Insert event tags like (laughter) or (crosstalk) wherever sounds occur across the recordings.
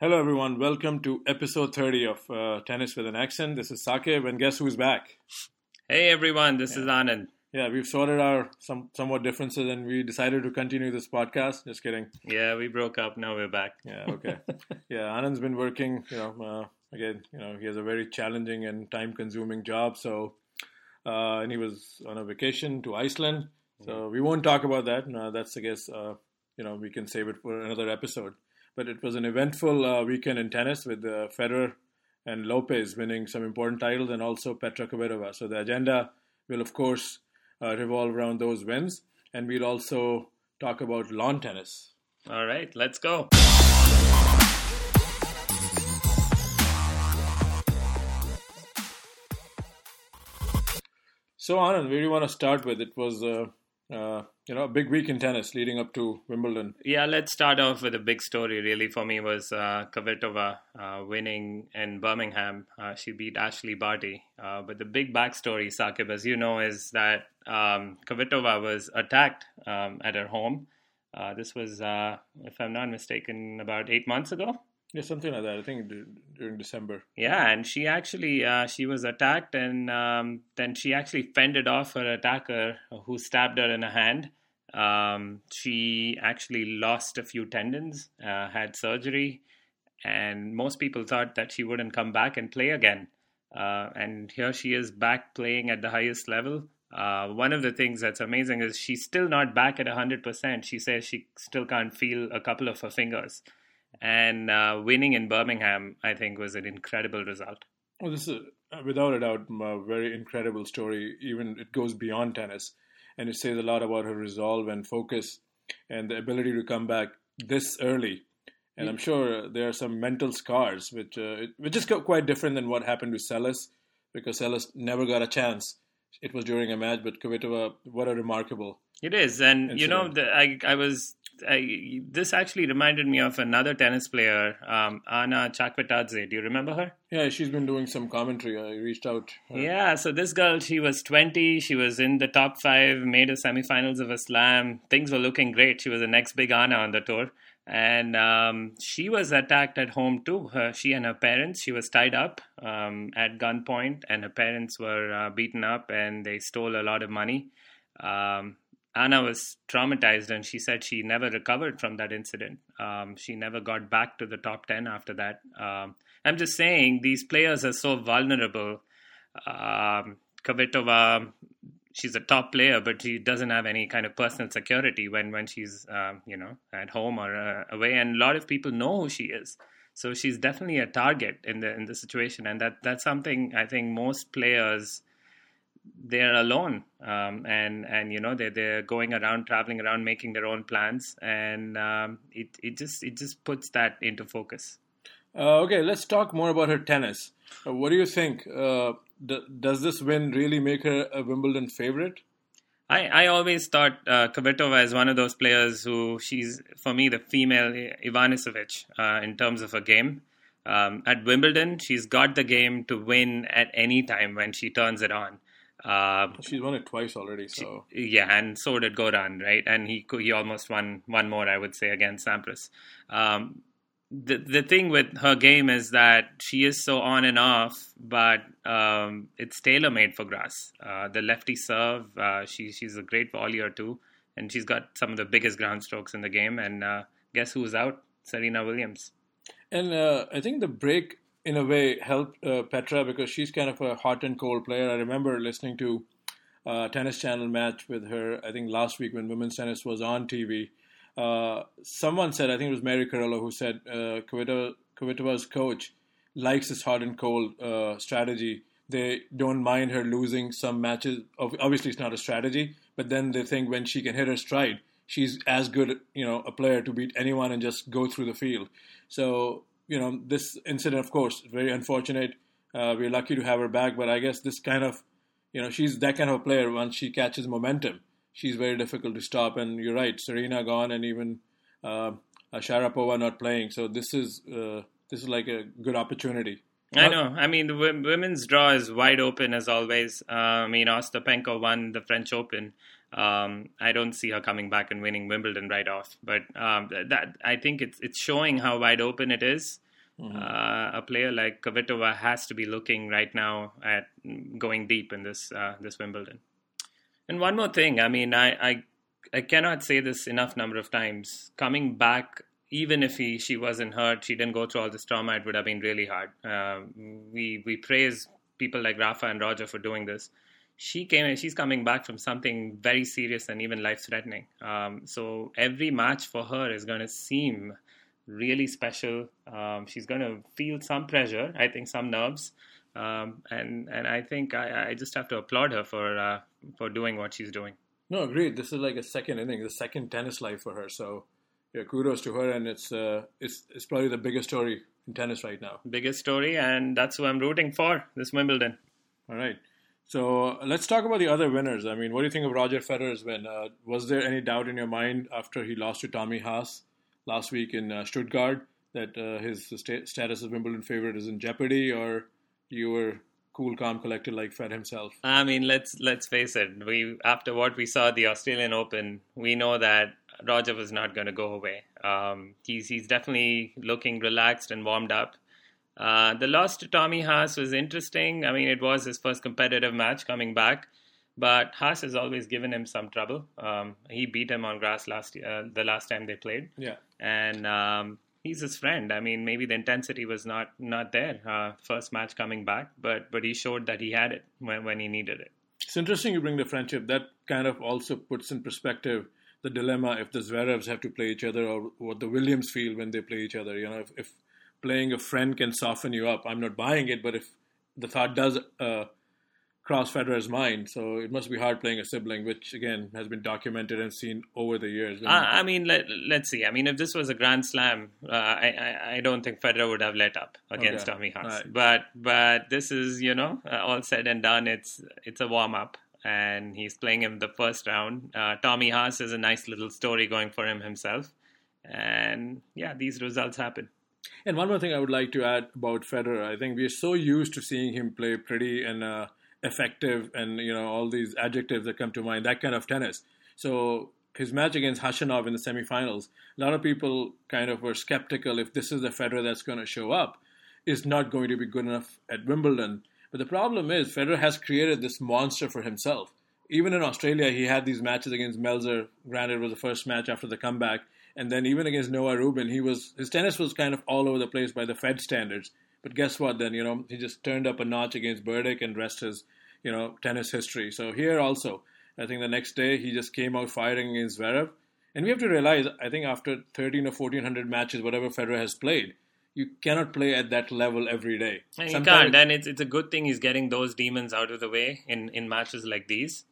Hello, everyone. Welcome to episode 30 of uh, Tennis with an Accent. This is Saqib, and guess who's back? Hey, everyone. This is Anand. Yeah, we've sorted our some somewhat differences, and we decided to continue this podcast. Just kidding. Yeah, we broke up. Now we're back. Yeah, okay. (laughs) yeah, Anand's been working. You know, uh, again, you know, he has a very challenging and time-consuming job. So, uh, and he was on a vacation to Iceland. So we won't talk about that. No, that's I guess uh, you know we can save it for another episode. But it was an eventful uh, weekend in tennis with uh, Federer and Lopez winning some important titles, and also Petra Kvitova. So the agenda will, of course, uh, revolve around those wins, and we'll also talk about lawn tennis. All right, let's go. So, Anand, where do you want to start with? It was, uh, uh, you know, a big week in tennis leading up to Wimbledon. Yeah, let's start off with a big story. Really, for me, was uh, Kvitova uh, winning in Birmingham. Uh, she beat Ashley Barty. Uh, but the big backstory, Saqib, as you know, is that um, Kvitova was attacked um, at her home. Uh, this was, uh, if I'm not mistaken, about eight months ago. Yeah, something like that. I think during December. Yeah, and she actually uh, she was attacked, and um, then she actually fended off her attacker, who stabbed her in the hand. Um, she actually lost a few tendons, uh, had surgery, and most people thought that she wouldn't come back and play again. Uh, and here she is back playing at the highest level. Uh, one of the things that's amazing is she's still not back at 100%. She says she still can't feel a couple of her fingers. And uh, winning in Birmingham, I think, was an incredible result. Well, this is uh, without a doubt a very incredible story. Even it goes beyond tennis, and it says a lot about her resolve and focus, and the ability to come back this early. And I'm sure there are some mental scars, which uh, which is quite different than what happened to Seles, because Seles never got a chance. It was during a match, but Kvitova, what a remarkable It is, and you know, the, I I was I, this actually reminded me of another tennis player, um, Anna Chakvetadze. Do you remember her? Yeah, she's been doing some commentary. I reached out. uh, Yeah, so this girl, she was 20. She was in the top five, made a semifinals of a slam. Things were looking great. She was the next big Anna on the tour. And um, she was attacked at home too. Her, she and her parents, she was tied up um, at gunpoint, and her parents were uh, beaten up and they stole a lot of money. Um, Anna was traumatized and she said she never recovered from that incident. Um, she never got back to the top 10 after that. Um, I'm just saying these players are so vulnerable. Um, Kvitova, she's a top player, but she doesn't have any kind of personal security when, when she's, um, you know, at home or uh, away. And a lot of people know who she is. So she's definitely a target in the in the situation, and that that's something I think most players they're alone um, and and you know they're they're going around traveling around making their own plans and um, it it just it just puts that into focus Uh, okay, let's talk more about her tennis. Uh, what do you think? Uh, d- does this win really make her a Wimbledon favorite? I, I always thought uh, Kvitova is one of those players who she's for me the female Ivanisevic uh, in terms of a game. Um, at Wimbledon, she's got the game to win at any time when she turns it on. Uh, She's won it twice already, so yeah, and so did Goran, right? And he he almost won one more, I would say, against Sampras. Um, the the thing with her game is that she is so on and off, but um, it's tailor made for grass. Uh, the lefty serve, uh, she she's a great volleyer too, and she's got some of the biggest ground strokes in the game. And uh, guess who's out? Serena Williams. and uh, I think the break in a way helped uh, Petra because she's kind of a hot and cold player. I remember listening to uh, Tennis Channel match with her. I think last week when women's tennis was on TV. Uh, someone said, I think it was Mary Carillo who said, uh, Kvitova, Kvitova's coach likes this hot and cold uh, strategy. They don't mind her losing some matches. Obviously, it's not a strategy, but then they think when she can hit her stride, she's as good, you know, a player to beat anyone and just go through the field. So, you know, this incident, of course, very unfortunate. Uh, we're lucky to have her back, but I guess this kind of, you know, she's that kind of a player. Once she catches momentum, she's very difficult to stop. And you're right, Serena gone, and even uh, Sharapova not playing. So this is uh, this is like a good opportunity. I know. I mean, the women's draw is wide open as always. Uh, I mean, Ostapenko won the French Open. Um, I don't see her coming back and winning Wimbledon right off. But um, th- that I think it's it's showing how wide open it is. Mm-hmm. Uh, a player like Kvitova has to be looking right now at going deep in this uh, this Wimbledon. And one more thing, I mean, I, I I cannot say this enough number of times. Coming back, even if he she wasn't hurt, she didn't go through all this trauma. It would have been really hard. Uh, we we praise people like Rafa and Roger for doing this. She came. She's coming back from something very serious and even life threatening. Um, so every match for her is going to seem really special. Um, she's going to feel some pressure. I think some nerves. Um, and and I think I, I, just have to applaud her for uh, for doing what she's doing. No, agreed. This is like a second inning, the second tennis life for her. So, yeah, kudos to her, and it's uh, it's it's probably the biggest story in tennis right now. Biggest story, and that's who I'm rooting for this Wimbledon. All right. So let's talk about the other winners. I mean, what do you think of Roger Federer's win? Uh, was there any doubt in your mind after he lost to Tommy Haas last week in uh, Stuttgart that uh, his st- status as Wimbledon favorite is in jeopardy, or you were cool, calm, collected like Fed himself. I mean, let's let's face it. We after what we saw at the Australian Open, we know that Roger was not going to go away. Um, he's he's definitely looking relaxed and warmed up. Uh, the loss to Tommy Haas was interesting. I mean, it was his first competitive match coming back, but Haas has always given him some trouble. Um, he beat him on grass last uh, the last time they played. Yeah, and um, he's his friend. I mean, maybe the intensity was not not there uh, first match coming back, but but he showed that he had it when when he needed it. It's interesting you bring the friendship. That kind of also puts in perspective the dilemma if the Zverevs have to play each other or what the Williams feel when they play each other. You know, if, if playing a friend can soften you up, I'm not buying it, but if the thought does uh, cross Federer's mind. So it must be hard playing a sibling, which again has been documented and seen over the years. I, I mean, let, us see. I mean, if this was a Grand Slam, uh, I, I, I don't think Federer would have let up against okay. Tommy Haas. Right. But but this is you know uh, all said and done. It's it's a warm up. And he's playing him the first round. Uh, Tommy Haas is a nice little story going for him himself. And yeah, these results happen. And one more thing I would like to add about Federer, I think we're so used to seeing him play pretty and uh, effective and you know all these adjectives that come to mind that kind of tennis. So his match against Khachanov in the semifinals a lot of people kind of were skeptical if this is the Federer that's going to show up is not going to be good enough at Wimbledon. But the problem is Federer has created this monster for himself. Even in Australia he had these matches against Melzer granted it was the first match after the comeback and then even against Noah Rubin he was his tennis was kind of all over the place by the Fed standards but guess what? Then you know he just turned up a notch against Berdych and rest his you know tennis history. So here also, I think the next day he just came out firing against Zverev. And we have to realize, I think after 13 or 1400 matches, whatever Federer has played, you cannot play at that level every day. And you can't. And it's it's a good thing he's getting those demons out of the way in, in matches like these.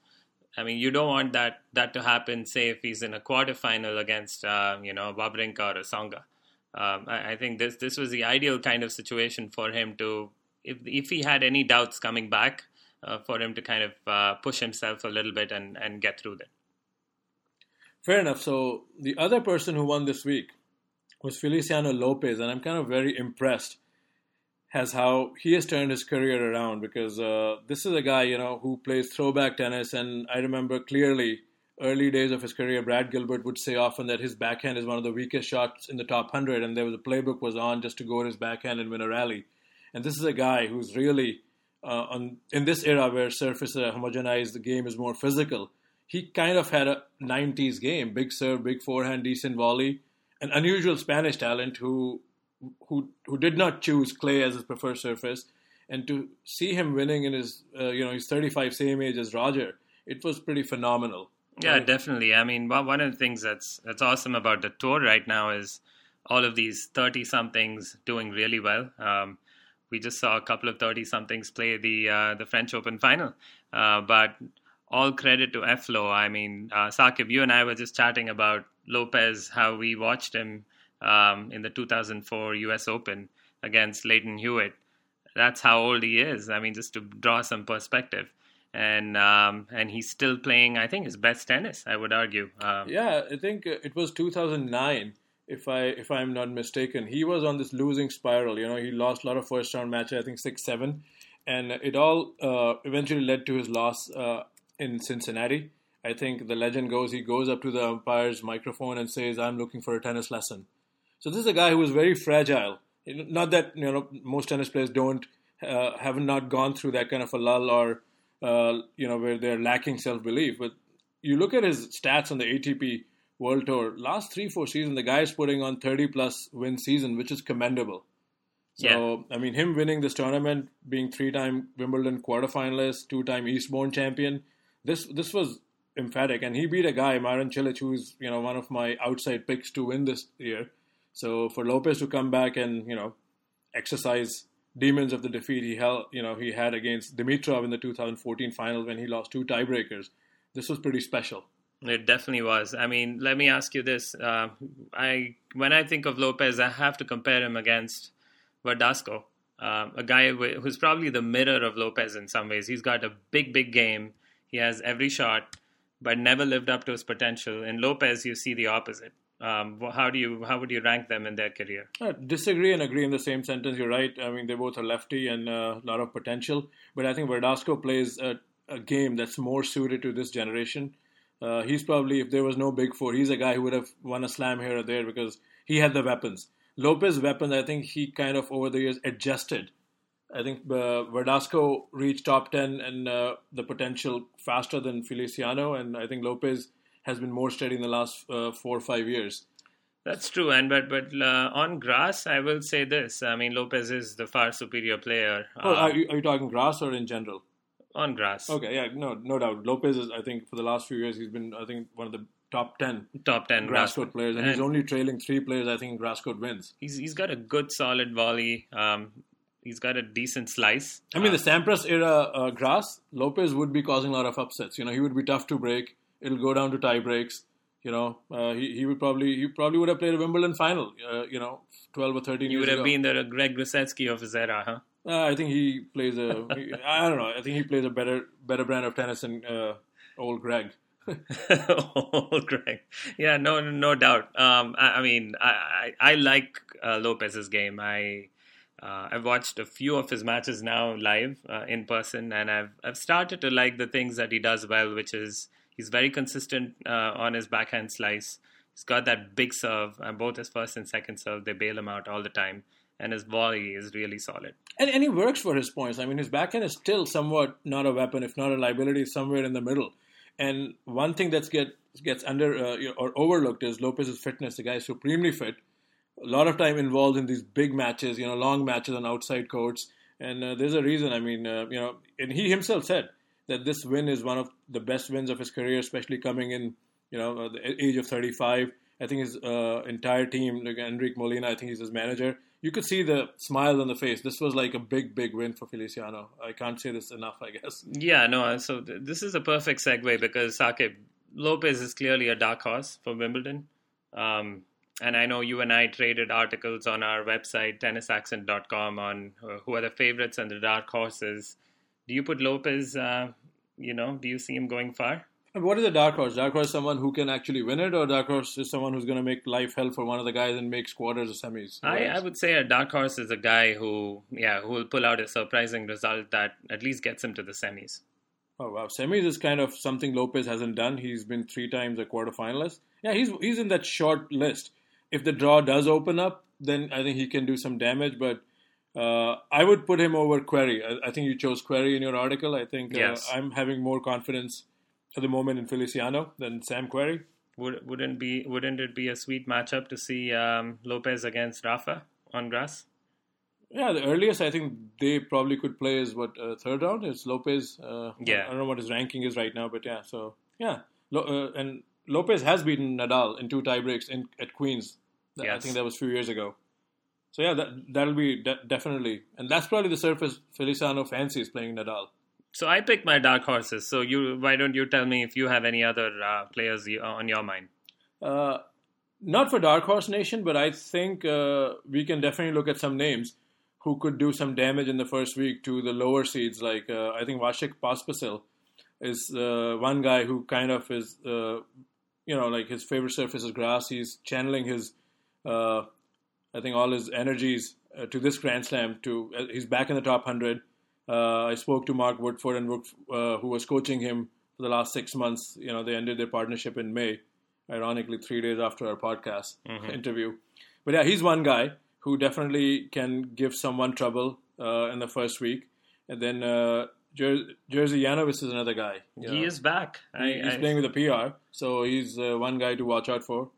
I mean, you don't want that that to happen. Say if he's in a quarterfinal against uh, you know Wawrinka or a um, I, I, think this this was the ideal kind of situation for him to, if if he had any doubts coming back, uh, for him to kind of uh, push himself a little bit and, and get through that. Fair enough. So the other person who won this week was Feliciano Lopez, and I'm kind of very impressed as how he has turned his career around because uh, this is a guy you know who plays throwback tennis, and I remember clearly early days of his career, Brad Gilbert would say often that his backhand is one of the weakest shots in the top 100, and there was a playbook was on just to go at his backhand and win a rally. And this is a guy who's really, uh, on, in this era where surface uh, homogenized, the game is more physical, he kind of had a 90s game big serve, big forehand, decent volley, an unusual Spanish talent who, who, who did not choose clay as his preferred surface. And to see him winning in his, uh, you know, he's 35, same age as Roger, it was pretty phenomenal. Yeah, right? definitely. I mean, one of the things that's that's awesome about the tour right now is all of these thirty somethings doing really well. Um, we just saw a couple of thirty somethings play the uh, the French Open final, uh, but all credit to Eflo. I mean, uh, Saqib, you and I were just chatting about Lopez, how we watched him um, in the 2004 U.S. Open against Lleyton Hewitt. That's how old he is. I mean, just to draw some perspective and um, and he's still playing. I think his best tennis. I would argue. Um, yeah, I think it was 2009, if I if I'm not mistaken. He was on this losing spiral. You know, he lost a lot of first round matches. I think six seven, and it all uh, eventually led to his loss uh, in Cincinnati. I think the legend goes he goes up to the umpire's microphone and says, "I'm looking for a tennis lesson." So this is a guy who was very fragile not that you know most tennis players don't uh, have not gone through that kind of a lull or uh, you know where they're lacking self belief. But you look at his stats on the ATP World Tour. Last three four seasons, the guy is putting on thirty plus win season, which is commendable. So yeah. I mean, him winning this tournament, being three time Wimbledon quarterfinalist, two time Eastbourne champion, this this was emphatic, and he beat a guy Marin Cilic, who's you know one of my outside picks to win this year. So for Lopez to come back and you know exercise demons of the defeat he held, you know, he had against Dimitrov in the 2014 final when he lost two tiebreakers. This was pretty special. It definitely was. I mean, let me ask you this: uh, I when I think of Lopez, I have to compare him against Verdasco, uh, a guy who's probably the mirror of Lopez in some ways. He's got a big, big game. He has every shot, but never lived up to his potential. In Lopez, you see the opposite. Um, how do you how would you rank them in their career? Uh, disagree and agree in the same sentence. You're right. I mean, they both are lefty and uh, a lot of potential. But I think Verdasco plays a, a game that's more suited to this generation. Uh, he's probably, if there was no big four, he's a guy who would have won a slam here or there because he had the weapons. Lopez' weapons, I think he kind of over the years adjusted. I think uh, Verdasco reached top 10 and uh, the potential faster than Feliciano, and I think Lopez has been more steady in the last uh, four or five years. That's true, and but but uh, on grass, I will say this. I mean, Lopez is the far superior player. Oh, are, you, are you talking grass or in general? On grass. Okay, yeah, no, no doubt. Lopez is, I think, for the last few years, he's been, I think, one of the top ten top ten grass court players, and, and, he's only trailing three players. I think grass court wins. He's he's got a good solid volley. Um, he's got a decent slice. I mean, uh, the Sampras era uh, grass Lopez would be causing a lot of upsets. You know, he would be tough to break it'll go down to tie breaks. You know, uh, he he would probably he probably would have played a Wimbledon final. Uh, you know, twelve or thirteen. He would have ago. been the Greg Rusedski of his era, huh? Uh, I think he plays a. I don't know. I think he plays a better better brand of tennis than uh, old Greg. (laughs) old Greg, yeah, no, no doubt. Um, I, I, mean, I I, I like uh, Lopez's game. I uh, I've watched a few of his matches now live uh, in person, and I've I've started to like the things that he does well, which is He's very consistent uh, on his backhand slice. He's got that big serve, and both his first and second serve, they bail him out all the time. And his volley is really solid. And, and he works for his points. I mean, his backhand is still somewhat not a weapon, if not a liability, somewhere in the middle. And one thing that get, gets under uh, or overlooked is Lopez's fitness. The guy is supremely fit. A lot of time involved in these big matches, you know, long matches on outside courts. And uh, there's a reason. I mean, uh, you know, and he himself said that this win is one of the best wins of his career, especially coming in, you know, the age of 35. I think his uh, entire team, like Enrique Molina, I think he's his manager. You could see the smile on the face. This was like a big, big win for Feliciano. I can't say this enough, I guess. Yeah, no. So th- this is a perfect segue because Saqib Lopez is clearly a dark horse for Wimbledon. Um, and I know you and I traded articles on our website, tennisaccent.com, on uh, who are the favorites and the dark horses do you put Lopez? Uh, you know, do you see him going far? And what is a dark horse? Dark horse is someone who can actually win it, or dark horse is someone who's going to make life hell for one of the guys and makes quarters or semis. I, I would say a dark horse is a guy who, yeah, who will pull out a surprising result that at least gets him to the semis. Oh wow, semis is kind of something Lopez hasn't done. He's been three times a quarterfinalist. Yeah, he's he's in that short list. If the draw does open up, then I think he can do some damage. But uh, I would put him over Querrey. I, I, think you chose Querrey in your article. I think uh, yes. I'm having more confidence at the moment in Feliciano than Sam Querrey. Would wouldn't be wouldn't it be a sweet matchup to see um, Lopez against Rafa on grass? Yeah, the earliest I think they probably could play is what uh, third round. It's Lopez. Uh, yeah, I don't know what his ranking is right now, but yeah. So yeah, Lo- uh, and Lopez has beaten Nadal in two tiebreaks in at Queens. Yes. I think that was a few years ago. So yeah, that that'll be de- definitely, and that's probably the surface Feliciano fancies playing Nadal. So I picked my dark horses. So you, why don't you tell me if you have any other uh, players on your mind? Uh, not for Dark Horse Nation, but I think uh, we can definitely look at some names who could do some damage in the first week to the lower seeds. Like uh, I think Vasek Pospisil is uh, one guy who kind of is, uh, you know, like his favorite surface is grass. He's channeling his I think all his energies uh, to this Grand Slam. To uh, he's back in the top hundred. Uh, I spoke to Mark Woodforde and uh, who was coaching him for the last six months. You know, they ended their partnership in May, ironically three days after our podcast mm-hmm. interview. But yeah, he's one guy who definitely can give someone trouble uh, in the first week. And then uh, Jer- Jerzy Janowicz is another guy. He know. is back. I, he's I- playing with the PR, so he's uh, one guy to watch out for.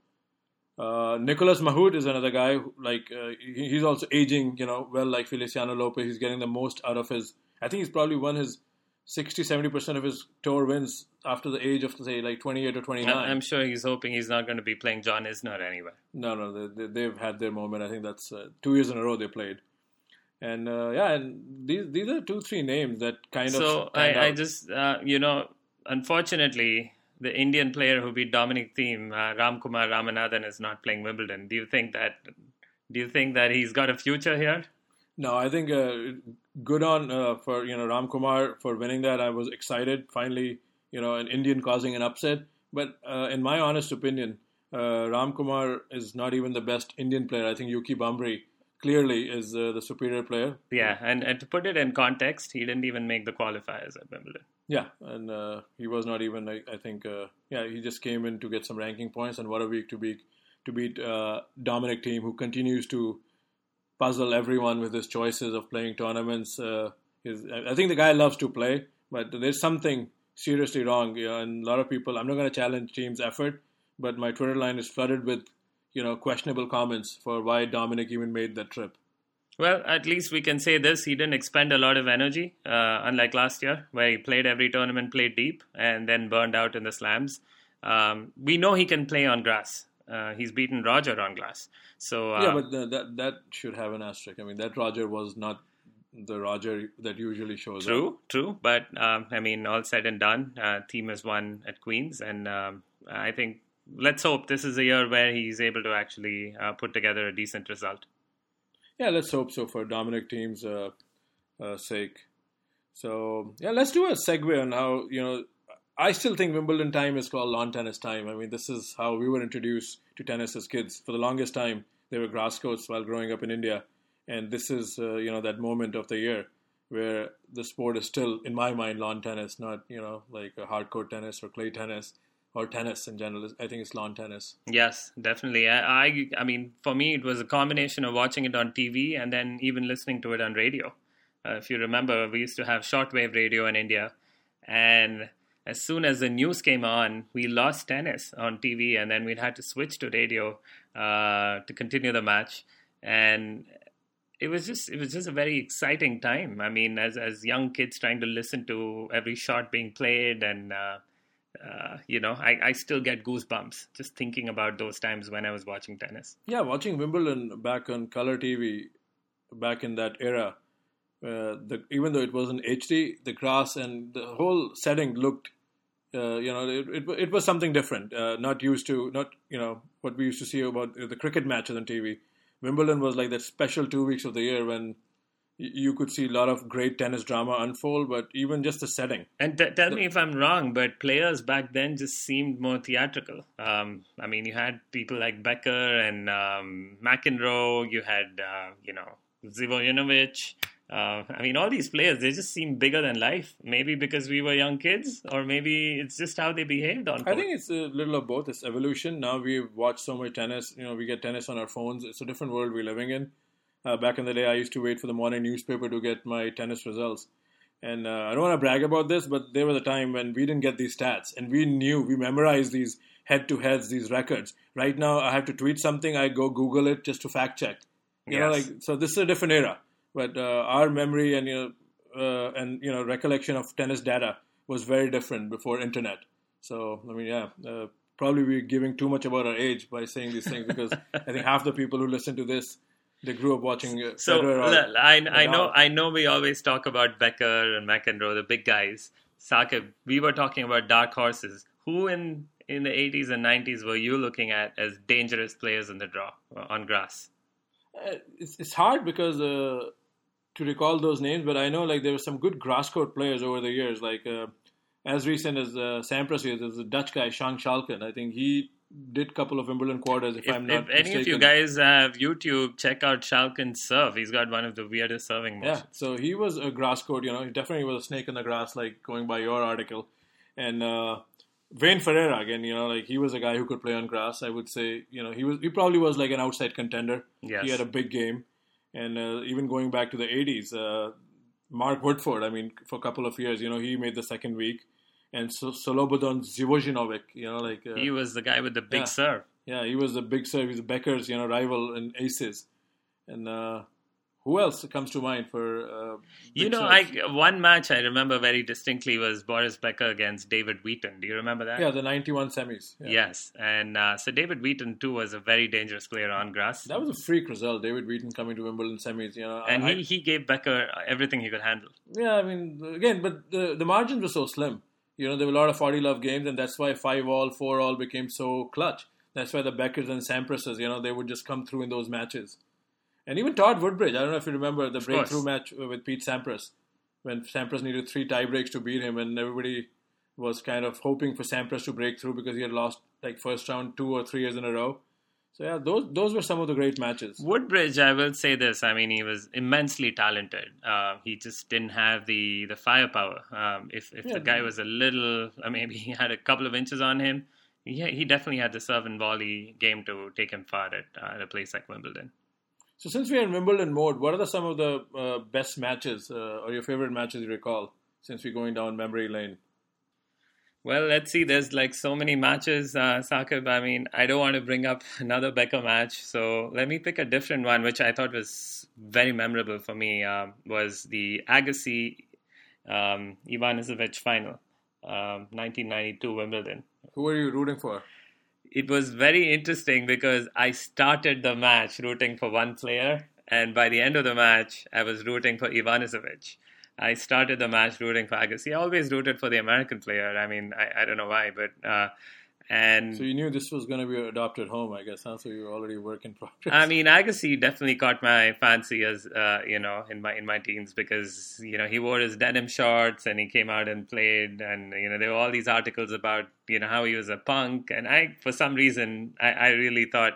Uh, Nicolas Mahut is another guy. Who, like uh, he's also aging, you know, well like Feliciano Lopez. He's getting the most out of his. I think he's probably won his 60 70 percent of his tour wins after the age of say like 28 or 29. I- I'm sure he's hoping he's not going to be playing John Isner anywhere. No, no, they, they, they've had their moment. I think that's uh, two years in a row they played. And uh, yeah, and these these are two three names that kind So of. stand I, I just, uh, you know, unfortunately, the Indian player who beat Dominic Thiem, uh, Ramkumar Ramanathan, is not playing Wimbledon. Do you think that? Do you think that he's got a future here? No, I think uh, good on uh, for you know Ram Kumar for winning that. I was excited finally, you know, an Indian causing an upset. But uh, in my honest opinion, uh, Ram is not even the best Indian player. I think Yuki Bhambri clearly is uh, the superior player. Yeah, and, and to put it in context, he didn't even make the qualifiers at Wimbledon. Yeah, and uh, he was not even. I, I think. Uh, yeah, he just came in to get some ranking points, and what a week to beat to beat uh, Dominic Thiem, who continues to puzzle everyone with his choices of playing tournaments. Uh, his, I I think the guy loves to play, but there's something seriously wrong. You know, and a lot of people. I'm not going to challenge Thiem's effort, but my Twitter line is flooded with you know questionable comments for why Dominic even made that trip. Well, at least we can say this: he didn't expend a lot of energy, uh, unlike last year, where he played every tournament, played deep, and then burned out in the slams. Um, we know he can play on grass. Uh, he's beaten Roger on glass. So uh, yeah, but the, that that should have an asterisk. I mean, that Roger was not the Roger that usually shows up. True, true. But um, I mean, all said and done, uh, Thiem has won at Queens, and um, I think let's hope this is a year where he's able to actually uh, put together a decent result. Yeah, let's hope so for Dominic Thiem's uh, uh, sake. So yeah, let's do a segue on how you know. I still think Wimbledon time is called lawn tennis time. I mean, this is how we were introduced to tennis as kids. For the longest time, they were grass courts while growing up in India, and this is uh, you know that moment of the year where the sport is still, in my mind, lawn tennis, not you know like a hardcore tennis or clay tennis or tennis in general. I think it's lawn tennis. Yes, definitely. I, I, I mean, for me, it was a combination of watching it on TV and then even listening to it on radio. Uh, if you remember, we used to have shortwave radio in India, and as soon as the news came on, we lost tennis on TV, and then we'd had to switch to radio uh, to continue the match. And it was just it was just a very exciting time. I mean, as as young kids trying to listen to every shot being played, and uh, uh, you know, I, I still get goosebumps just thinking about those times when I was watching tennis. Yeah, watching Wimbledon back on color TV, back in that era, uh, the even though it wasn't HD, the grass and the whole setting looked, uh, you know, it, it it was something different. Uh, not used to, not you know what we used to see about the cricket matches on TV. Wimbledon was like that special two weeks of the year when you could see a lot of great tennis drama unfold, but even just the setting. And t- tell me if I'm wrong, but players back then just seemed more theatrical. Um, I mean, you had people like Becker and um, McEnroe. You had, uh, you know, Zivojinovic. Uh, I mean, all these players, they just seem bigger than life. Maybe because we were young kids, or maybe it's just how they behaved on court. I think it's a little of both. It's evolution. Now we've watched so much tennis. You know, we get tennis on our phones. It's a different world we're living in. Uh, back in the day, I used to wait for the morning newspaper to get my tennis results. And uh, I don't want to brag about this, but there was a time when we didn't get these stats, and we knew we memorized these head-to-heads, these records. Right now, I have to tweet something, I go Google it just to fact check. You know, like so. This is a different era, but uh, our memory and you know, uh, and you know, recollection of tennis data was very different before internet. So I mean, yeah, uh, probably we're giving too much about our age by saying these things because (laughs) I think half the people who listen to this they grew up watching. Uh, So Federer or l- I, I know I know we always talk about Becker and McEnroe, the big guys. Saqib, we were talking about dark horses. Who in in the 80s and 90s were you looking at as dangerous players in the draw uh, on grass? Uh, it's, it's hard because uh, to recall those names, but I know like there were some good grass court players over the years. Like uh, as recent as uh, Sampras here, there's a Dutch guy, Sjeng Schalken. I think he did a couple of Wimbledon quarters, if, If, I'm not if any mistaken. of you guys have YouTube, check out Schalken's serve. He's got one of the weirdest serving Yeah, so he was a grass court, you know, he definitely was a snake in the grass, like going by your article. And uh, Wayne Ferreira again, you know, like he was a guy who could play on grass. I would say, you know, he was he probably was like an outside contender. Yes. He had a big game, and uh, even going back to the '80s, uh, Mark Woodforde. I mean, for a couple of years, you know, he made the second week, and so Slobodan Živojinovic, you know, like uh, He was the guy with the big Yeah. serve. yeah, he was the big serve. He's Becker's, you know, rival in aces, and uh, who else comes to mind for? Uh, You know, serves? I one match I remember very distinctly was Boris Becker against David Wheaton. Do you remember that? yeah, the '91 semis. Yeah. Yes, and uh, so David Wheaton too was a very dangerous player on grass, That was a freak result. David Wheaton coming to Wimbledon semis, you know. and I- he, he gave Becker everything he could handle. Yeah, I mean, again, but the the margins were so slim. You know, there were a lot of 40 love games, and that's why five all, four all became so clutch. That's why the Beckers and Sampras's, you know, they would just come through in those matches. And even Todd Woodbridge, I don't know if you remember the breakthrough course. match with Pete Sampras, when Sampras needed three tie breaks to beat him, and everybody was kind of hoping for Sampras to break through because he had lost like first round two or three years in a row. So yeah, those those were some of the great matches. Woodbridge, I will say this. I mean, he was immensely talented. Uh, he just didn't have the the firepower. Um, if if Yeah. the guy was a little, uh, (laughs) maybe he had a couple of inches on him, he he definitely had the serve and volley game to take him far at, uh, at a place like Wimbledon. So since we are in Wimbledon mode, what are the, some of the uh, best matches uh, or your favorite matches you recall since we're going down memory lane? Well, let's see. There's like so many matches, uh, Saqib. I mean, I don't want to bring up (laughs) another Becker match, so let me pick a different one, which I thought was very memorable for me. Um, was the Agassi um, Ivanisevic final, um, 1992 Wimbledon. Who are you rooting for? It was very interesting because I started the match rooting for one player, and by the end of the match, I was rooting for Ivanisevic. I started the match rooting for Agassi. I always rooted for the American player. I mean, I, I don't know why, but uh, and So you knew this was going to be your adopted home, I guess. Huh? So you were already work in progress. I mean, Agassi definitely caught my fancy as uh, you know in my in my teens because you know he wore his denim shorts and he came out and played and you know there were all these articles about you know how he was a punk and I for some reason I, I really thought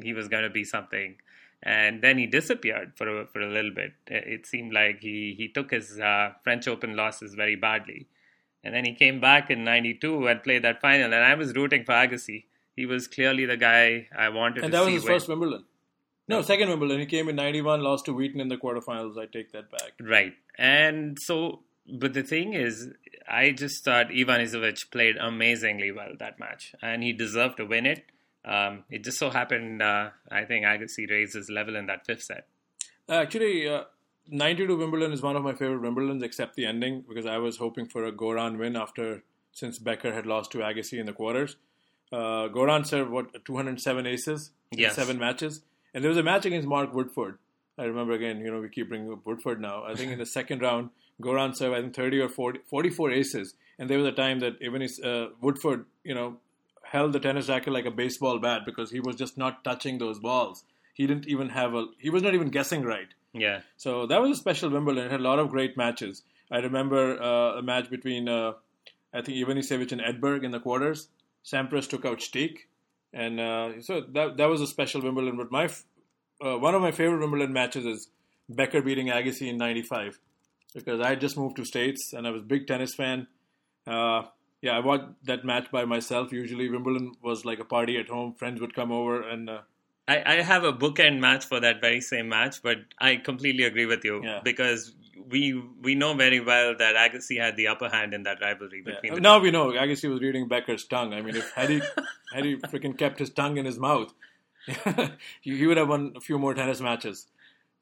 he was going to be something and then he disappeared for a, for a little bit. It seemed like he he took his uh, French Open losses very badly. And then he came back in '92 and played that final, and I was rooting for Agassi. He was clearly the guy I wanted and that was his win. first Wimbledon. No, second Wimbledon. He came in 91, lost to Wheaton in the quarterfinals. I take that back. Right. And so, but the thing is, I just thought Ivanisevic played amazingly well that match, and he deserved to win it. Um, it just so happened, uh, I think Agassi raised his level in that fifth set. Actually, uh, 92 Wimbledon is one of my favorite Wimbledons, except the ending, because I was hoping for a Goran win after since Becker had lost to Agassi in the quarters. Uh, Goran served what 207 aces in Yes. seven matches, and there was a match against Mark Woodforde. I remember again. You know, we keep bringing up Woodforde now. I think in the (laughs) second round, Goran served I think 30 or 40, 44 aces, and there was a time that even his, uh, Woodforde, you know, held the tennis racket like a baseball bat because he was just not touching those balls. He didn't even have a. He was not even guessing right. Yeah. So that was a special Wimbledon. It had a lot of great matches. I remember uh, a match between uh, I think Ivanisevic and Edberg in the quarters. Sampras took out Stich, and uh, so that that was a special Wimbledon. But my uh, one of my favorite Wimbledon matches is Becker beating Agassi in '95 because I had just moved to States and I was a big tennis fan. Uh, yeah, I watched that match by myself. Usually Wimbledon was like a party at home. Friends would come over and. Uh, I, I have a bookend match for that very same match, but I completely agree with you Yeah. because we we know very well that Agassi had the upper hand in that rivalry between the Now we know. Agassi was reading Becker's tongue. I mean, if had he (laughs) had he freaking kept his tongue in his mouth, (laughs) he, he would have won a few more tennis matches.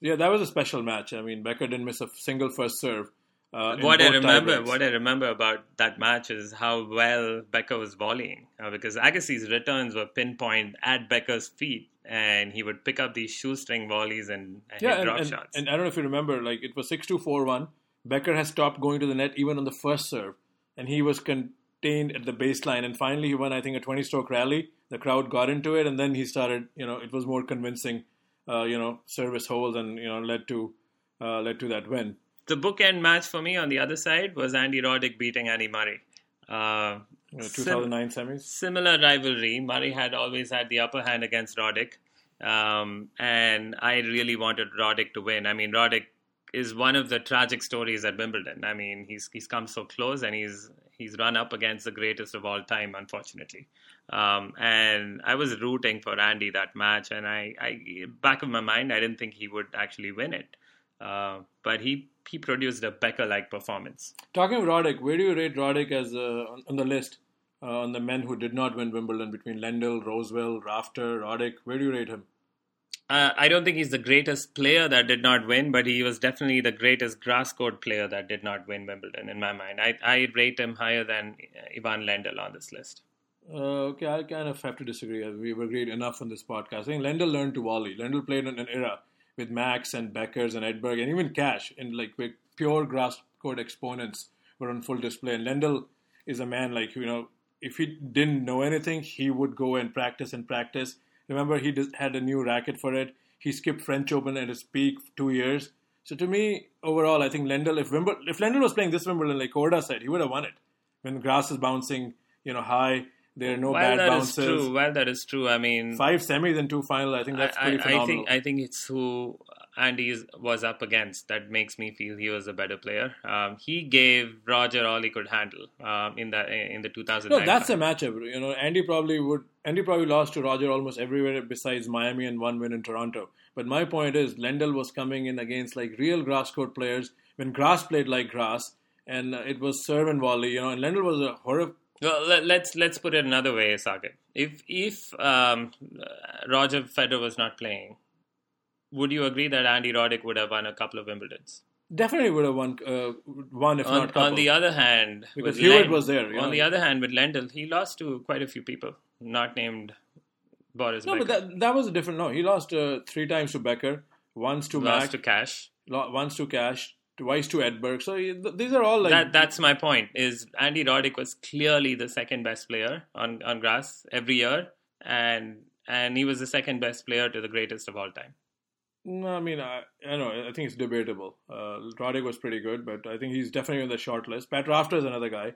Yeah, that was a special match. I mean, Becker didn't miss a single first serve. Uh, what I remember, what I remember about that match is how well Becker was volleying, uh, because Agassi's returns were pinpoint at Becker's feet, and he would pick up these shoestring volleys and, and yeah, and, drop and, shots. and I don't know if you remember, like it was six two four one. Becker has stopped going to the net even on the first serve, and he was contained at the baseline. And finally, he won, I think, a twenty stroke rally. The crowd got into it, and then he started. You know, it was more convincing. Uh, you know, service holes, and you know, led to uh, led to that win. The bookend match for me on the other side was Andy Roddick beating Andy Murray. Uh, You know, sim- 2009 semis. similar rivalry. Murray had always had the upper hand against Roddick, um, and I really wanted Roddick to win. I mean, Roddick is one of the tragic stories at Wimbledon. I mean, he's he's come so close and he's he's run up against the greatest of all time, unfortunately. Um, and I was rooting for Andy that match, and I, I back of my mind, I didn't think he would actually win it, uh, but he he produced a Becker-like performance. Talking of Roddick, where do you rate Roddick as uh, on the list uh, on the men who did not win Wimbledon between Lendl, Rosewall, Rafter, Roddick? Where do you rate him? Uh, I don't think he's the greatest player that did not win, but he was definitely the greatest grass court player that did not win Wimbledon in my mind. I, I rate him higher than Ivan Lendl on this list. Uh, okay, I kind of have to disagree. We've agreed enough on this podcast. I think Lendl learned to volley. Lendl played in an era with Max and Beckers and Edberg and even Cash, and like with pure grass court exponents were on full display. And Lendl is a man like you know, if he didn't know anything, he would go and practice and practice Remember, he had a new racket for it. He skipped French Open at his peak two years. So to me, overall, I think Lendl, if Wimble, if Lendl was playing this Wimbledon like Korda said, he would have won it. When grass is bouncing, you know, high, there are no well, bad that bounces. Is true. Well, that is true. I mean, five semis and two final. I think that's pretty I, phenomenal. I think I think it's who Andy was up against that makes me feel he was a better player. Um, he gave Roger all he could handle um, in the in the 2009. No, that's a matchup. You know, Andy probably would. Andy probably lost to Roger almost everywhere besides Miami and one win in Toronto. But my point is, Lendl was coming in against like real grass court players when grass played like grass, and it was serve and volley. You know, and Lendl was a horrible. Well, let's let's put it another way, Saket. If if um, Roger Federer was not playing, would you agree that Andy Roddick would have won a couple of Wimbledons? Definitely would have won uh, one, if on, not couple. On the other hand, because Hewitt was there. On the other hand, with Lendl, he lost to quite a few people, not named Boris. No, Becker. but that that was a different. No, he lost uh, three times to Becker, once to lost Mac, to Cash, once to Cash, twice to Edberg. So these are all like that. That's my point. Is Andy Roddick was clearly the second best player on on grass every year, and and he was the second best player to the greatest of all time. No, I mean, I, I know. I think it's debatable. Uh, Roddick was pretty good, but I think he's definitely on the short list. Pat Rafter is another guy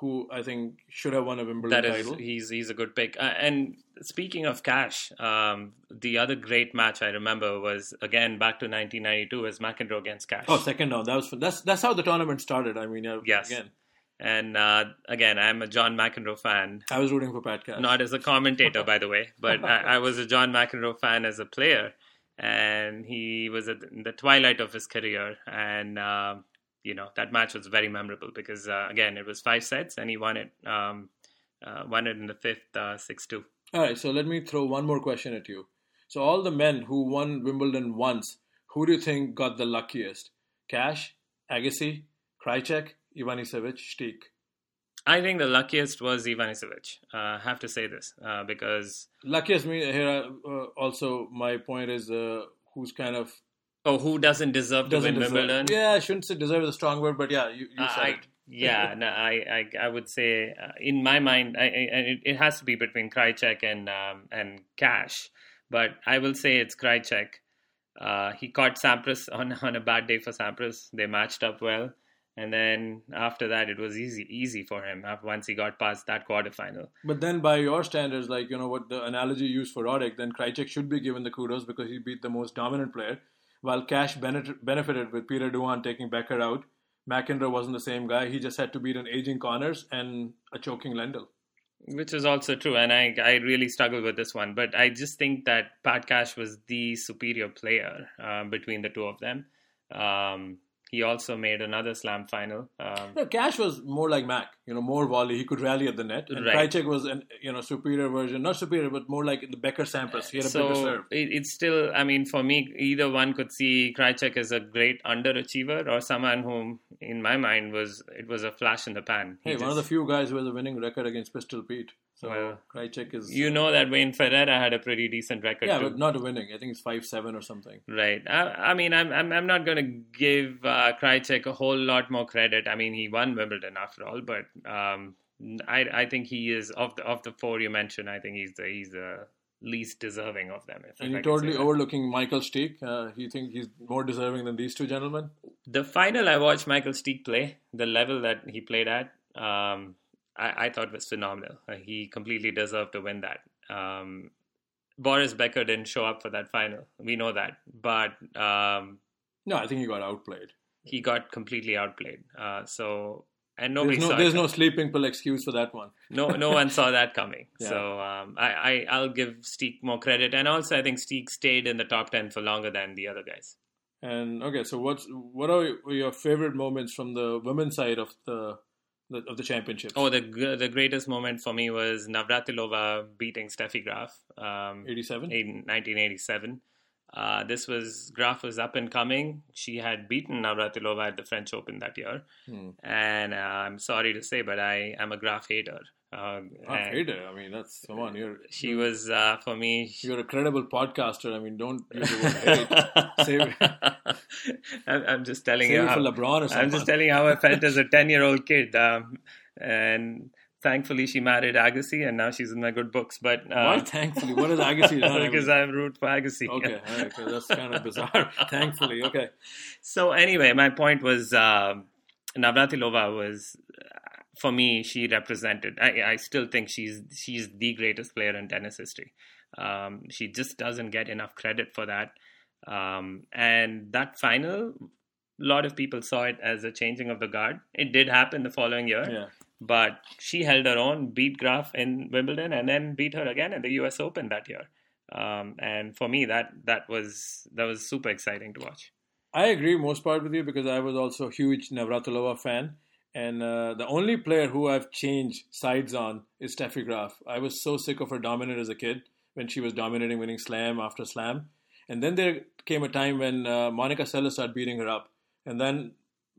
who I think should have won a Wimbledon that is, title. He's he's a good pick. Uh, and speaking of Cash, um, the other great match I remember was again back to 1992 was McEnroe against Cash. Oh, second round. That was that's that's how the tournament started. I mean, yeah, yes. Again, and uh, again, I'm a John McEnroe fan. I was rooting for Pat Cash. Not as a commentator, by the way, but I, I was a John McEnroe fan as a player and he was at the twilight of his career and uh, you know that match was very memorable because uh, again it was five sets and he won it um, uh, won it in the fifth uh, six two. All right, so let me throw one more question at you. So all the men who won Wimbledon once, who do you think got the luckiest? Cash, Agassi, Krajicek, Ivanisevic, Stich. I think the luckiest was Ivanisevic. Uh, I have to say this uh, because luckiest me here. Uh, also, my point is uh, who's kind of oh who doesn't deserve doesn't to win Wimbledon. Yeah, I shouldn't say deserve is a strong word, but yeah, you, you said I, it. yeah, (laughs) no, I, I, I would say uh, in my mind, I, I, it, it has to be between Krajicek and um, and Cash, but I will say it's Krajicek. Uh, he caught Sampras (laughs) on on a bad day for Sampras. They matched up well, and then after that, it was easy easy for him once he got past that quarterfinal. But then, by your standards, like you know what the analogy used for Roddick, then Krajicek should be given the kudos because he beat the most dominant player, while Cash benefited with Peter Doohan taking Becker out. McEnroe wasn't the same guy. He just had to beat an aging Connors and a choking Lendl. Which is also true, and I I really struggle with this one, but I just think that Pat Cash was the superior player uh, between the two of them. Um, he also made another slam final. Um, no, Cash was more like Mac, you know, more volley. He could rally at the net. And Right. Krajicek was an you know superior version, not superior, but more like the Becker Sampras. He had a bigger serve. it, it's still, I mean, for me, either one could see Krajicek as a great underachiever or someone whom, in my mind, was it was a flash in the pan. He Hey, one of the few guys who has a winning record against Pistol Pete. So Well, Krajicek is you know that Wayne Ferreira had a pretty decent record yeah, too. but not a winning. I think it's five seven or something. Right. I, I mean, I'm I'm I'm not going to give uh, Krajicek a whole lot more credit. I mean, he won Wimbledon after all, but um, I I think he is of the of the four you mentioned. I think he's the he's the least deserving of them. And you're I can say totally overlooking Michael Stich. Uh, you think he's more deserving than these two gentlemen? The final I watched Michael Stich play, the level that he played at, um, I, I thought was phenomenal. Uh, he completely deserved to win that. Um, Boris Becker didn't show up for that final. We know that, but um, No, I think he got outplayed. He got completely outplayed. Uh, so and nobody there's no, saw there's no sleeping pill excuse for that one. no, no one saw that coming. (laughs) Yeah. So um, I, I, I'll give Stich more credit, and also I think Stich stayed in the top ten for longer than the other guys. And okay, so what's what are your favorite moments from the women's side of the, the of the championship? Oh, the the greatest moment for me was Navratilova beating Steffi Graf um, 87. 1987. Uh, this was Graf was up and coming. She had beaten Navratilova at the French Open that year, Hmm. and uh, I'm sorry to say, but I am a Graf hater. Uh, I and hate it. I mean, that's come on. You're She was uh, for me. you're a credible podcaster. I mean, don't use the word hate. (laughs) I'm, I'm just telling save you how, for LeBron or. I'm just telling you how I felt as a 10 year old kid. Um, and thankfully, she married Agassi, and now she's in my good books. But Why? uh, Thankfully, what is Agassi (laughs) because I root for Agassi. okay, right, so that's kind of bizarre. (laughs) Thankfully, okay. So anyway, my point was um Navratilova was uh, for me. She represented. I, I still think she's she's the greatest player in tennis history. Um, she just doesn't get enough credit for that. Um, and that final, a lot of people saw it as a changing of the guard. It did happen the following year, Yeah. But she held her own, beat Graf in Wimbledon, and then beat her again in the U.S. Open that year. Um, and for me, that that was that was super exciting to watch. I agree most part with you because I was also a huge Navratilova fan. And uh, the only player who I've changed sides on is Steffi Graf. I was so sick of her dominant as a kid when she was dominating, winning slam after slam. And then there came a time when uh, Monica Seles started beating her up. And then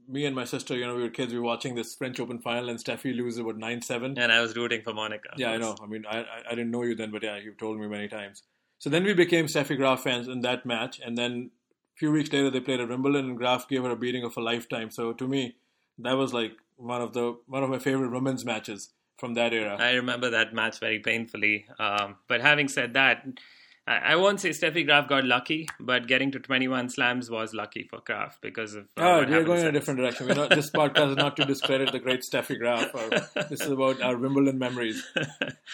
me and my sister, you know, we were kids, we were watching this French Open final, and Steffi loses about 9 7. And I was rooting for Monica. Yeah, I know. I mean, I, I I didn't know you then, but yeah, you've told me many times. So then we became Steffi Graf fans in that match, and then a few weeks later they played at Wimbledon, and Graf gave her a beating of a lifetime. So to me, that was like one of the one of my favorite women's matches from that era. I remember that match very painfully. Um, but having said that, I, I won't say Steffi Graf got lucky, but getting to 21 slams was lucky for Graf because of. uh, right, we're going in a different direction. We're not, this podcast is not to discredit the great Steffi Graf. Or, this is about our Wimbledon memories. (laughs)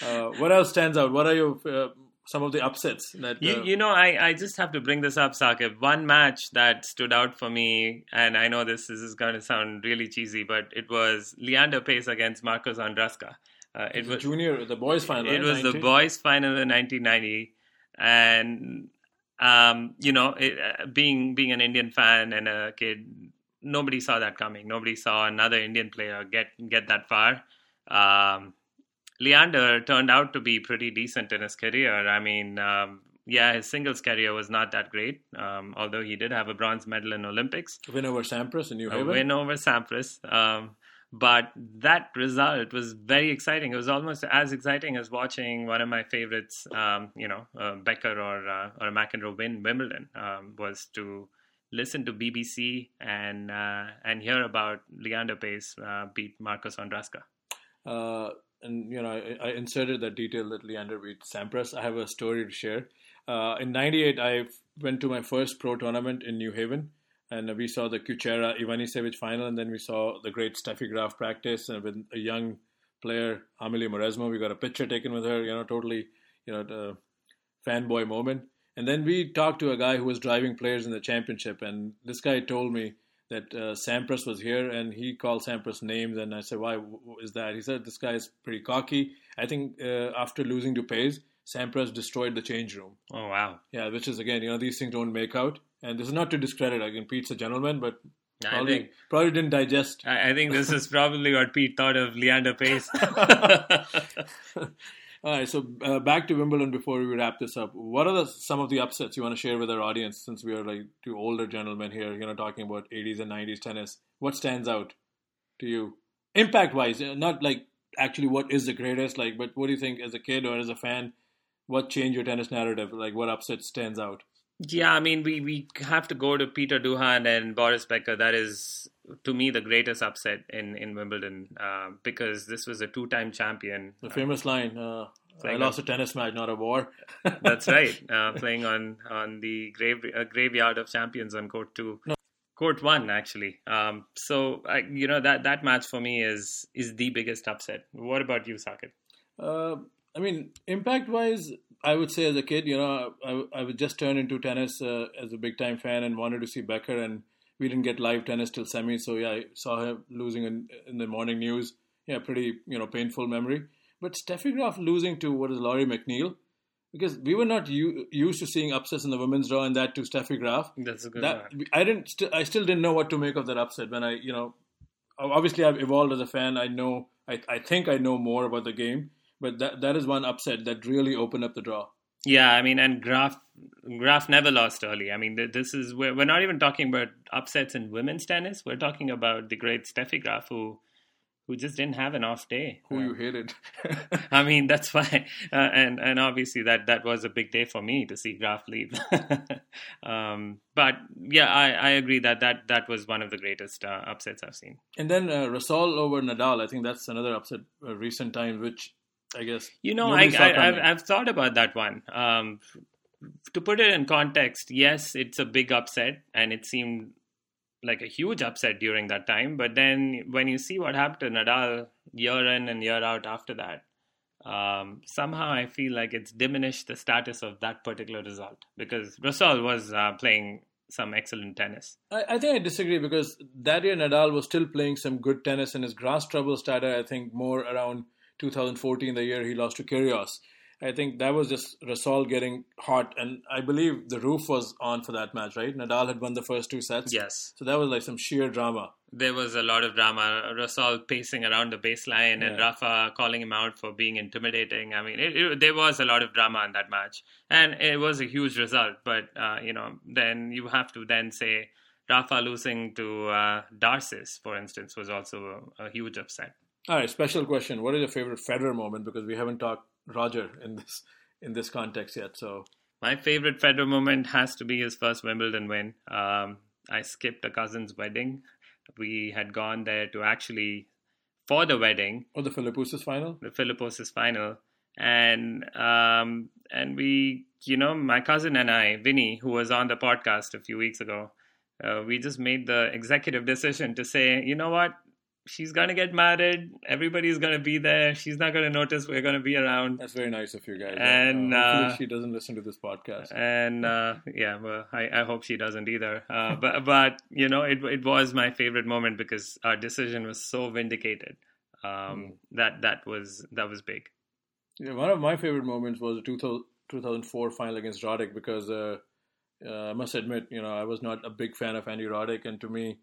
Uh, what else stands out? What are your uh, some of the upsets that? You, uh, you know, I, I just have to bring this up, Saqib. One match that stood out for me, and I know this, this is going to sound really cheesy, but it was Leander Paes against Marcos Ondruska. Uh, it was junior, the boys final. it was the boys' final in 1990, and um, you know, it, uh, being being an Indian fan and a kid, nobody saw that coming. Nobody saw another Indian player get get that far. Um, Leander turned out to be pretty decent in his career. I mean, um, yeah, his singles career was not that great, um, although he did have a bronze medal in Olympics win over Sampras in New a Haven. win over Sampras. Um, but that result was very exciting. It was almost as exciting as watching one of my favorites, um, you know, uh, Becker or uh, or McEnroe win Wimbledon. Um, was to listen to BBC and uh, and hear about Leander Paes uh, beat Marcos Ondruska. Uh, and you know, I, I inserted that detail that Leander beat Sampras. I have a story to share. Uh, in '98, I went to my first pro tournament in New Haven, and we saw the Kucera Ivanisevic final, and then we saw the great Steffi Graf practice and with a young player, Amelie Mauresmo. We got a picture taken with her. You know, totally, you know, the fanboy moment. And then we talked to a guy who was driving players in the championship, and this guy told me that uh, Sampras was here, and he called Sampras names, and I said, "Why is that?" He said, "This guy is pretty cocky." I think uh, after losing to Paes, Sampras destroyed the change room. Oh wow! Yeah, which is again, you know, these things don't make out, and this is not to discredit. Again, Pete's a gentleman, but probably think probably didn't digest. I, I think this is probably what Pete thought of Leander Paes. (laughs) (laughs) All right, so uh, back to Wimbledon before we wrap this up. What are the, some of the upsets you want to share with our audience since we are like two older gentlemen here, you know, talking about 80s and 90s tennis? What stands out to you? Impact wise, not like actually what is the greatest, like, but what do you think as a kid or as a fan? What changed your tennis narrative? Like, what upset stands out? Yeah, I mean, we, we have to go to Peter Doohan and Boris Becker. That is, to me, the greatest upset in, in Wimbledon uh, because this was a two time champion. The famous line, uh, I lost a tennis match, not a war. (laughs) That's right, uh, (laughs) playing on, on the grave, uh, graveyard of champions on court two. Court one, actually. Um, so, I, you know, that, that match for me is is the biggest upset. What about you, Saqib? Uh, I mean, impact wise, I would say as a kid, you know, I, I was just turned into tennis uh, as a big time fan and wanted to see Becker, and we didn't get live tennis till semi. So yeah, I saw him losing in, in the morning news. Yeah, pretty you know painful memory. But Steffi Graf losing to what is Lori McNeil, because we were not u- used to seeing upsets in the women's draw, and that to Steffi Graf. That's a good that, one. I didn't. St- I still didn't know what to make of that upset when I, you know, obviously I've evolved as a fan. I know. I, I think I know more about the game, but that that is one upset that really opened up the draw. Yeah, I mean, and Graf Graf never lost early. I mean, this is we're, we're not even talking about upsets in women's tennis. We're talking about the great Steffi Graf, who who just didn't have an off day. Who you hated? (laughs) I mean, that's why, uh, and and obviously that that was a big day for me to see Graf leave. (laughs) um, but yeah, I, I agree that that that was one of the greatest uh, upsets I've seen. And then uh, Rosol over Nadal. I think that's another upset recent times, which I guess you know I, I have I've thought about that one. Um, to put it in context, yes, it's a big upset, and it seemed like a huge upset during that time. But then when you see what happened to Nadal year in and year out after that, um, somehow I feel like it's diminished the status of that particular result because Rosol was uh, playing some excellent tennis. I, I, think I disagree because that year Nadal was still playing some good tennis and his grass trouble started, I think, more around 2014, the year he lost to Kyrgios. I think that was just Rosol getting hot, and I believe the roof was on for that match, right? Nadal had won the first two sets. Yes. So that was like some sheer drama. There was a lot of drama. Rosol pacing around the baseline yeah. and Rafa calling him out for being intimidating. I mean, it, it, there was a lot of drama in that match, and it was a huge result. But uh, you know, then you have to then say Rafa losing to uh, Darcis, for instance, was also a, a huge upset. All right, special question. What is your favorite Federer moment? Because we haven't talked Roger in this in this context yet. So my favorite Federer moment has to be his first Wimbledon win. Um, I skipped a cousin's wedding. We had gone there to actually for the wedding. Or oh, the Philippoussis final. The Philippoussis final, and um, and we, you know, my cousin and I, Vinny, who was on the podcast a few weeks ago, uh, we just made the executive decision to say, you know what, she's gonna get married. Everybody's gonna be there. She's not gonna notice we're gonna be around. That's very nice of you guys. And uh, uh, she doesn't listen to this podcast. And uh, yeah, well, I, I, hope she doesn't either. Uh, but but you know, it it was my favorite moment because our decision was so vindicated. Um, mm. That that was that was big. Yeah, one of my favorite moments was the 2004 final against Roddick because uh, uh, I must admit, you know, I was not a big fan of Andy Roddick, and to me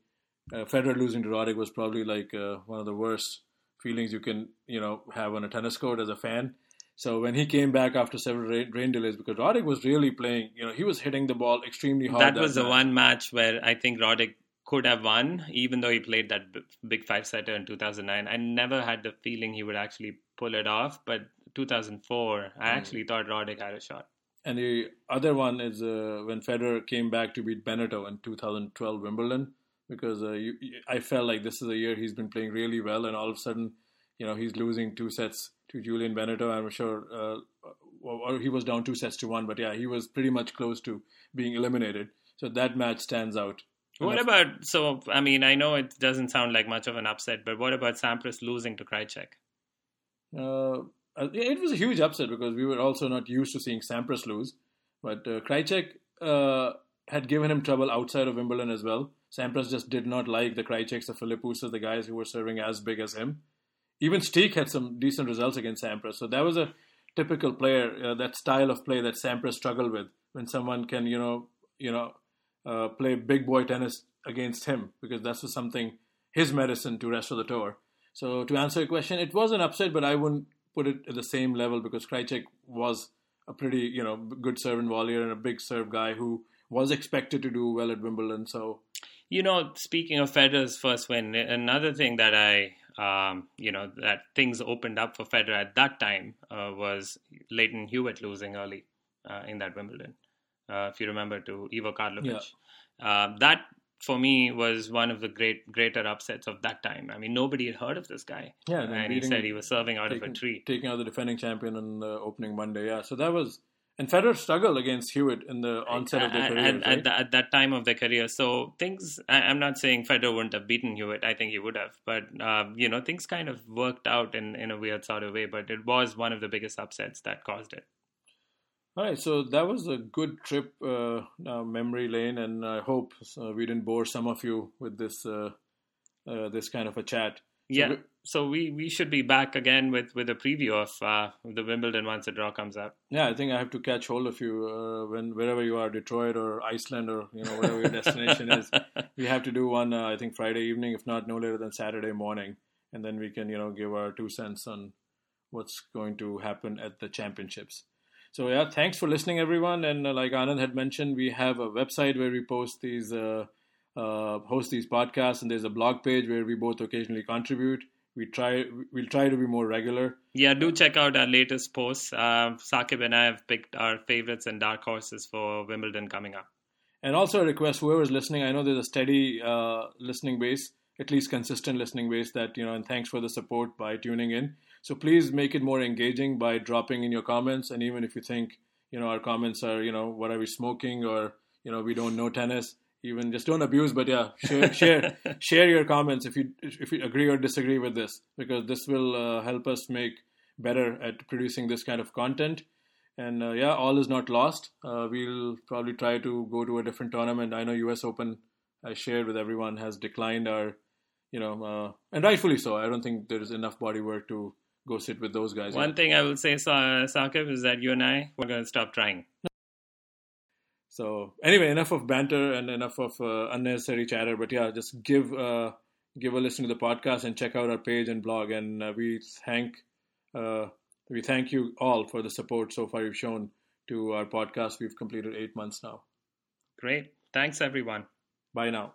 uh, Federer losing to Roddick was probably like uh, one of the worst feelings you can you know have on a tennis court as a fan. So when he came back after several rain, rain delays, because Roddick was really playing, you know, he was hitting the ball extremely hard. That, that was match. the one match where I think Roddick could have won, even though he played that big five setter in 2009. I never had the feeling he would actually pull it off, but 2004, I mm. actually thought Roddick had a shot. And the other one is uh, when Federer came back to beat Benneteau in 2012 Wimbledon because uh, you, I felt like this is a year he's been playing really well, and all of a sudden, you know, he's losing two sets to Julien Benneteau. I'm sure, uh, or he was down two sets to one, but yeah, he was pretty much close to being eliminated. So that match stands out. What about so? I mean, I know it doesn't sound like much of an upset, but what about Sampras losing to Krajicek? Uh, it was a huge upset because we were also not used to seeing Sampras lose, but uh, Krajicek uh, had given him trouble outside of Wimbledon as well. Sampras just did not like the Krajiceks, the Philippoussis, the guys who were serving as big as him. Even Stich had some decent results against Sampras. So that was a typical player, uh, that style of play that Sampras struggled with when someone can, you know, you know, uh, play big boy tennis against him because that's something his medicine to rest of the tour. So to answer your question, it was an upset, but I wouldn't put it at the same level because Krajicek was a pretty, you know, good serve and volleyer and a big serve guy who was expected to do well at Wimbledon. So you know, speaking of Federer's first win, another thing that I, um, you know, that things opened up for Federer at that time uh, was Lleyton Hewitt losing early uh, in that Wimbledon. Uh, if you remember, to Ivo Karlovic. Yeah. Uh, that for me was one of the great greater upsets of that time. I mean, nobody had heard of this guy. Yeah, and he said he was serving out taking, of a tree, taking out the defending champion on the opening Monday. Yeah, so that was and Federer struggled against Hewitt in the onset of their career. At, right? at, at, that time of their career. So things, I, am not saying Federer wouldn't have beaten Hewitt. I think he would have. But, uh, you know, things kind of worked out in, in a weird sort of way. But it was one of the biggest upsets that caused it. All right, so that was a good trip, uh, memory lane, and I hope uh, we didn't bore some of you with this uh, uh this kind of a chat. Yeah, so we, we should be back again with, with a preview of uh, the Wimbledon once the draw comes out. Yeah, I think I have to catch hold of you uh, when wherever you are, Detroit or Iceland or you know whatever your destination is. (laughs) We have to do one, I think Friday evening, if not no later than Saturday morning, and then we can you know give our two cents on what's going to happen at the championships. So yeah, thanks for listening, everyone. And uh, like Anand had mentioned, we have a website where we post these, uh, host these podcasts, and there's a blog page where we both occasionally contribute. We try, we'll try to be more regular. Yeah, do check out our latest posts. Uh, Saqib and I have picked our favorites and dark horses for Wimbledon coming up. And also a request, whoever's listening, I know there's a steady uh, listening base, at least consistent listening base. That you know, and thanks for the support by tuning in so please make it more engaging by dropping in your comments. And even if you think, you know, our comments are, you know, what are we smoking or, you know, we don't know tennis, even just don't abuse, but yeah, share, (laughs) share, share your comments if you, if you agree or disagree with this, because this will uh, help us make better at producing this kind of content. And uh, yeah, all is not lost. Uh, we'll probably try to go to a different tournament. I know US Open, I shared with everyone, has declined our, you know, uh, and rightfully so. I don't think there is enough body work to go sit with those guys. One thing I will say, Saqib, is that you and I we're going to stop trying. So anyway, enough of banter and enough of uh, unnecessary chatter. But yeah, just give uh, give a listen to the podcast and check out our page and blog. And uh, we thank uh, we thank you all for the support so far you've shown to our podcast. We've completed eight months now. Great. Thanks, everyone. Bye now.